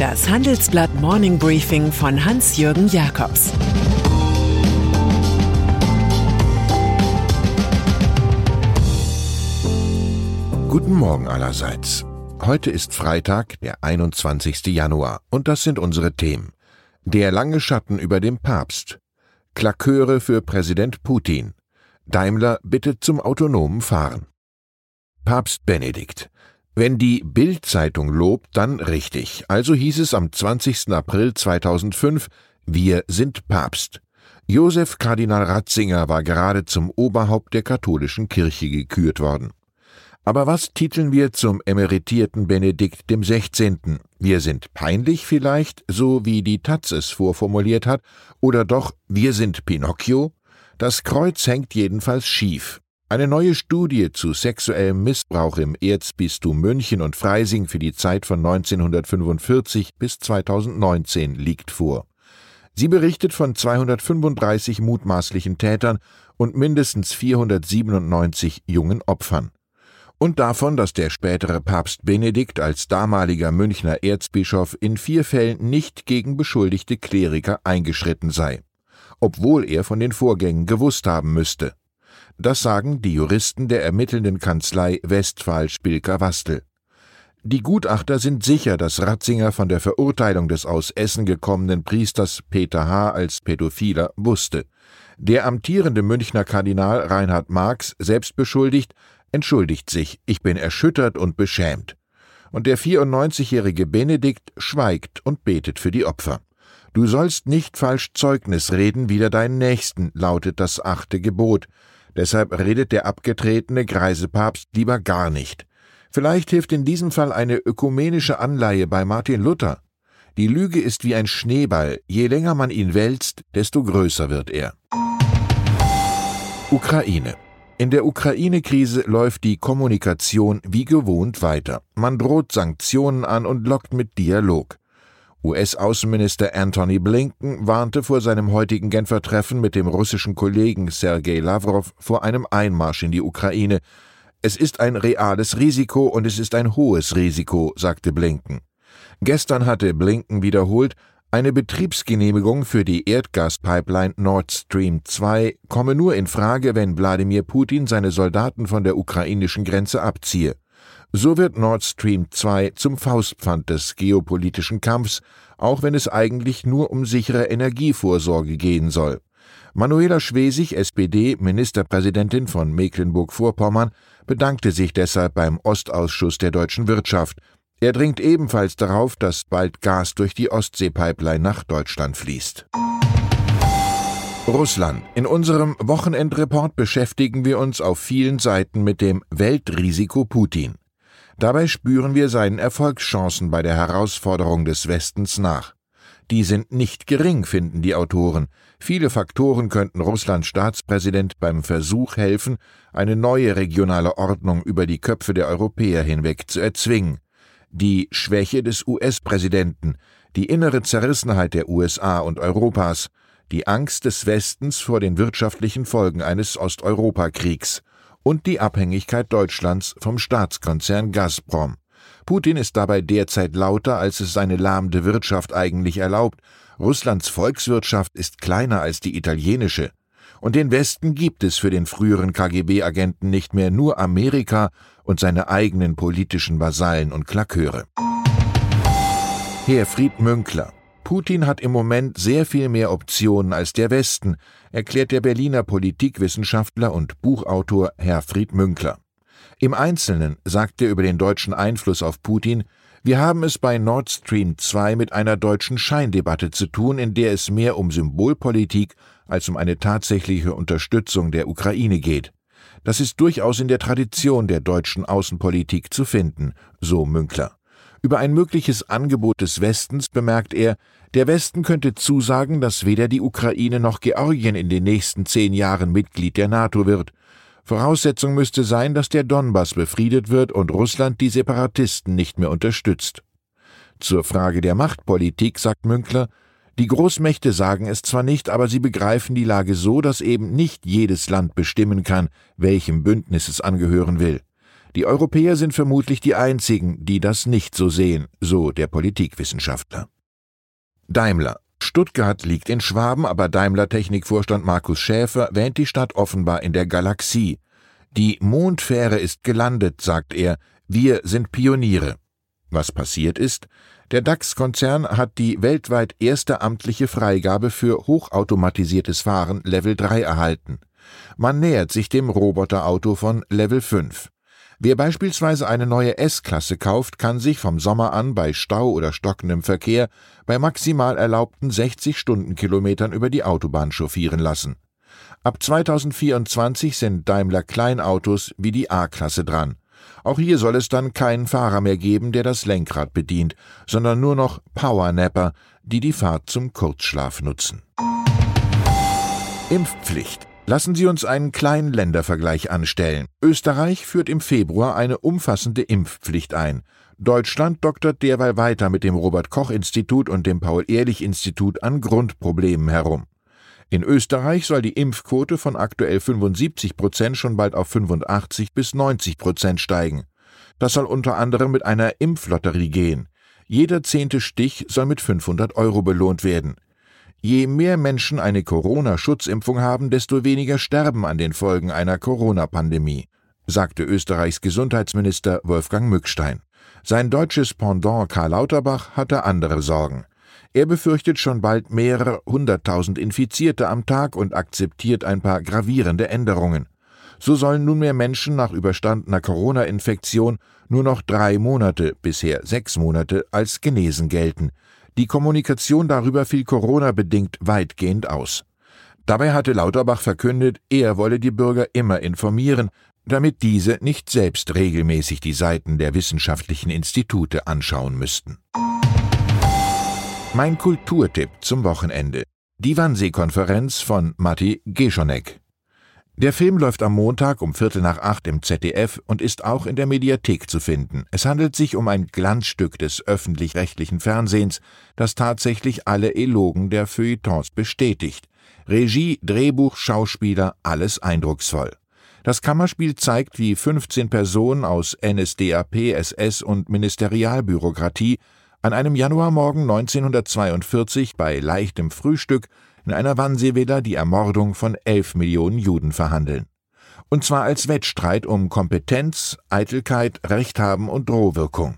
Das Handelsblatt Morning Briefing von Hans-Jürgen Jakobs Guten Morgen allerseits. Heute ist Freitag, der 21. Januar, und das sind unsere Themen. Der lange Schatten über dem Papst. Klaköre für Präsident Putin. Daimler bittet zum autonomen Fahren. Papst Benedikt. Wenn die Bild-Zeitung lobt, dann richtig. Also hieß es am 20. April 2005, wir sind Papst. Josef Kardinal Ratzinger war gerade zum Oberhaupt der katholischen Kirche gekürt worden. Aber was titeln wir zum emeritierten Benedikt dem 16.? Wir sind peinlich vielleicht, so wie die Taz es vorformuliert hat, oder doch wir sind Pinocchio? Das Kreuz hängt jedenfalls schief. Eine neue Studie zu sexuellem Missbrauch im Erzbistum München und Freising für die Zeit von 1945 bis 2019 liegt vor. Sie berichtet von 235 mutmaßlichen Tätern und mindestens 497 jungen Opfern. Und davon, dass der spätere Papst Benedikt als damaliger Münchner Erzbischof in vier Fällen nicht gegen beschuldigte Kleriker eingeschritten sei, obwohl er von den Vorgängen gewusst haben müsste. Das sagen die Juristen der ermittelnden Kanzlei Westphal Spilker Wastel. Die Gutachter sind sicher, dass Ratzinger von der Verurteilung des aus Essen gekommenen Priesters Peter H. als Pädophiler wusste. Der amtierende Münchner Kardinal Reinhard Marx, selbst beschuldigt, entschuldigt sich, ich bin erschüttert und beschämt. Und der 94-jährige Benedikt schweigt und betet für die Opfer. Du sollst nicht falsch Zeugnis reden wider deinen Nächsten, lautet das achte Gebot. Deshalb redet der abgetretene greise Papst lieber gar nicht. Vielleicht hilft in diesem Fall eine ökumenische Anleihe bei Martin Luther. Die Lüge ist wie ein Schneeball, je länger man ihn wälzt, desto größer wird er. Ukraine. In der Ukraine-Krise läuft die Kommunikation wie gewohnt weiter. Man droht Sanktionen an und lockt mit Dialog. US-Außenminister Anthony Blinken warnte vor seinem heutigen Genfer Treffen mit dem russischen Kollegen Sergei Lavrov vor einem Einmarsch in die Ukraine. Es ist ein reales Risiko und es ist ein hohes Risiko, sagte Blinken. Gestern hatte Blinken wiederholt, eine Betriebsgenehmigung für die Erdgaspipeline Nord Stream 2 komme nur in Frage, wenn Wladimir Putin seine Soldaten von der ukrainischen Grenze abziehe. So wird Nord Stream 2 zum Faustpfand des geopolitischen Kampfs, auch wenn es eigentlich nur um sichere Energievorsorge gehen soll. Manuela Schwesig, SPD, Ministerpräsidentin von Mecklenburg-Vorpommern, bedankte sich deshalb beim Ostausschuss der deutschen Wirtschaft. Er dringt ebenfalls darauf, dass bald Gas durch die Ostseepipeline nach Deutschland fließt. Russland. In unserem Wochenendreport beschäftigen wir uns auf vielen Seiten mit dem Weltrisiko Putin. Dabei spüren wir seinen Erfolgschancen bei der Herausforderung des Westens nach. Die sind nicht gering, finden die Autoren. Viele Faktoren könnten Russlands Staatspräsident beim Versuch helfen, eine neue regionale Ordnung über die Köpfe der Europäer hinweg zu erzwingen. Die Schwäche des US-Präsidenten, die innere Zerrissenheit der USA und Europas, die Angst des Westens vor den wirtschaftlichen Folgen eines Osteuropakriegs und die Abhängigkeit Deutschlands vom Staatskonzern Gazprom. Putin ist dabei derzeit lauter, als es seine lahmende Wirtschaft eigentlich erlaubt. Russlands Volkswirtschaft ist kleiner als die italienische. Und den Westen gibt es für den früheren KGB-Agenten nicht mehr nur Amerika und seine eigenen politischen Vasallen und Klaköre. Herfried Münkler Putin hat im Moment sehr viel mehr Optionen als der Westen, erklärt der Berliner Politikwissenschaftler und Buchautor Herfried Münkler. Im Einzelnen sagt er über den deutschen Einfluss auf Putin, wir haben es bei Nord Stream 2 mit einer deutschen Scheindebatte zu tun, in der es mehr um Symbolpolitik als um eine tatsächliche Unterstützung der Ukraine geht. Das ist durchaus in der Tradition der deutschen Außenpolitik zu finden, so Münkler. Über ein mögliches Angebot des Westens bemerkt er, der Westen könnte zusagen, dass weder die Ukraine noch Georgien in den nächsten zehn Jahren Mitglied der NATO wird. Voraussetzung müsste sein, dass der Donbass befriedet wird und Russland die Separatisten nicht mehr unterstützt. Zur Frage der Machtpolitik sagt Münkler, die Großmächte sagen es zwar nicht, aber sie begreifen die Lage so, dass eben nicht jedes Land bestimmen kann, welchem Bündnis es angehören will. Die Europäer sind vermutlich die einzigen, die das nicht so sehen, so der Politikwissenschaftler. Daimler. Stuttgart liegt in Schwaben, aber Daimler Technikvorstand Markus Schäfer wähnt die Stadt offenbar in der Galaxie. Die Mondfähre ist gelandet, sagt er. Wir sind Pioniere. Was passiert ist? Der DAX-Konzern hat die weltweit erste amtliche Freigabe für hochautomatisiertes Fahren Level 3 erhalten. Man nähert sich dem Roboterauto von Level 5. Wer beispielsweise eine neue S-Klasse kauft, kann sich vom Sommer an bei Stau oder stockendem Verkehr bei maximal erlaubten 60 Stundenkilometern über die Autobahn chauffieren lassen. Ab 2024 sind Daimler Kleinautos wie die A-Klasse dran. Auch hier soll es dann keinen Fahrer mehr geben, der das Lenkrad bedient, sondern nur noch Powernapper, die die Fahrt zum Kurzschlaf nutzen. Impfpflicht. Lassen Sie uns einen kleinen Ländervergleich anstellen. Österreich führt im Februar eine umfassende Impfpflicht ein. Deutschland doktert derweil weiter mit dem Robert Koch Institut und dem Paul Ehrlich Institut an Grundproblemen herum. In Österreich soll die Impfquote von aktuell 75 Prozent schon bald auf 85 bis 90 Prozent steigen. Das soll unter anderem mit einer Impflotterie gehen. Jeder zehnte Stich soll mit 500 Euro belohnt werden. Je mehr Menschen eine Corona-Schutzimpfung haben, desto weniger sterben an den Folgen einer Corona-Pandemie, sagte Österreichs Gesundheitsminister Wolfgang Mückstein. Sein deutsches Pendant Karl Lauterbach hatte andere Sorgen. Er befürchtet schon bald mehrere hunderttausend Infizierte am Tag und akzeptiert ein paar gravierende Änderungen. So sollen nunmehr Menschen nach überstandener Corona-Infektion nur noch drei Monate, bisher sechs Monate, als genesen gelten. Die Kommunikation darüber fiel Corona-bedingt weitgehend aus. Dabei hatte Lauterbach verkündet, er wolle die Bürger immer informieren, damit diese nicht selbst regelmäßig die Seiten der wissenschaftlichen Institute anschauen müssten. Mein Kulturtipp zum Wochenende. Die Wannsee-Konferenz von Matti Geschonek. Der Film läuft am Montag um Viertel nach acht im ZDF und ist auch in der Mediathek zu finden. Es handelt sich um ein Glanzstück des öffentlich-rechtlichen Fernsehens, das tatsächlich alle Elogen der Feuilletons bestätigt. Regie, Drehbuch, Schauspieler, alles eindrucksvoll. Das Kammerspiel zeigt, wie 15 Personen aus NSDAP, SS und Ministerialbürokratie an einem Januarmorgen 1942 bei leichtem Frühstück in einer Wannsee-Villa die Ermordung von elf Millionen Juden verhandeln. Und zwar als Wettstreit um Kompetenz, Eitelkeit, Rechthaben und Drohwirkung.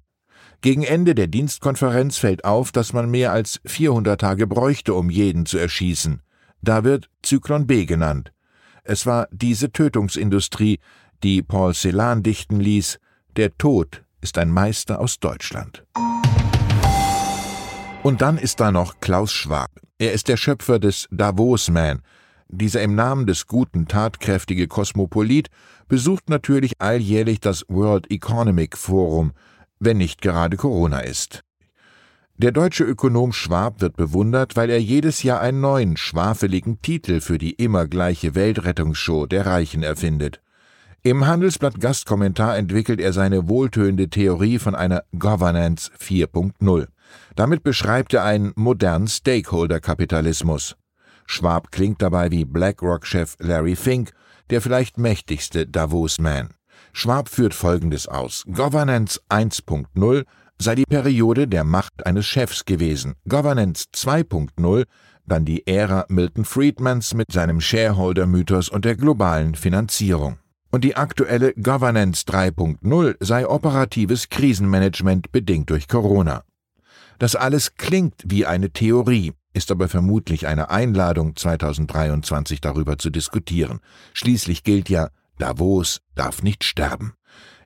Gegen Ende der Dienstkonferenz fällt auf, dass man mehr als 400 Tage bräuchte, um jeden zu erschießen. Da wird Zyklon B genannt. Es war diese Tötungsindustrie, die Paul Celan dichten ließ, der Tod ist ein Meister aus Deutschland. Und dann ist da noch Klaus Schwab. Er ist der Schöpfer des Davos Man. Dieser im Namen des Guten tatkräftige Kosmopolit besucht natürlich alljährlich das World Economic Forum, wenn nicht gerade Corona ist. Der deutsche Ökonom Schwab wird bewundert, weil er jedes Jahr einen neuen, schwafeligen Titel für die immer gleiche Weltrettungsshow der Reichen erfindet. Im Handelsblatt Gastkommentar entwickelt er seine wohltönende Theorie von einer Governance 4.0. Damit beschreibt er einen modernen Stakeholder-Kapitalismus. Schwab klingt dabei wie BlackRock-Chef Larry Fink, der vielleicht mächtigste Davos-Man. Schwab führt Folgendes aus. Governance 1.0 sei die Periode der Macht eines Chefs gewesen. Governance 2.0 dann die Ära Milton Friedmans mit seinem Shareholder-Mythos und der globalen Finanzierung. Und die aktuelle Governance 3.0 sei operatives Krisenmanagement bedingt durch Corona. Das alles klingt wie eine Theorie, ist aber vermutlich eine Einladung, 2023 darüber zu diskutieren. Schließlich gilt ja, Davos darf nicht sterben.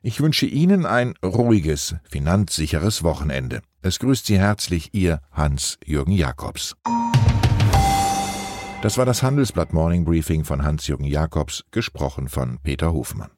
Ich wünsche Ihnen ein ruhiges, finanzsicheres Wochenende. Es grüßt Sie herzlich Ihr Hans-Jürgen Jakobs. Das war das Handelsblatt Morning Briefing von Hans-Jürgen Jakobs, gesprochen von Peter Hofmann.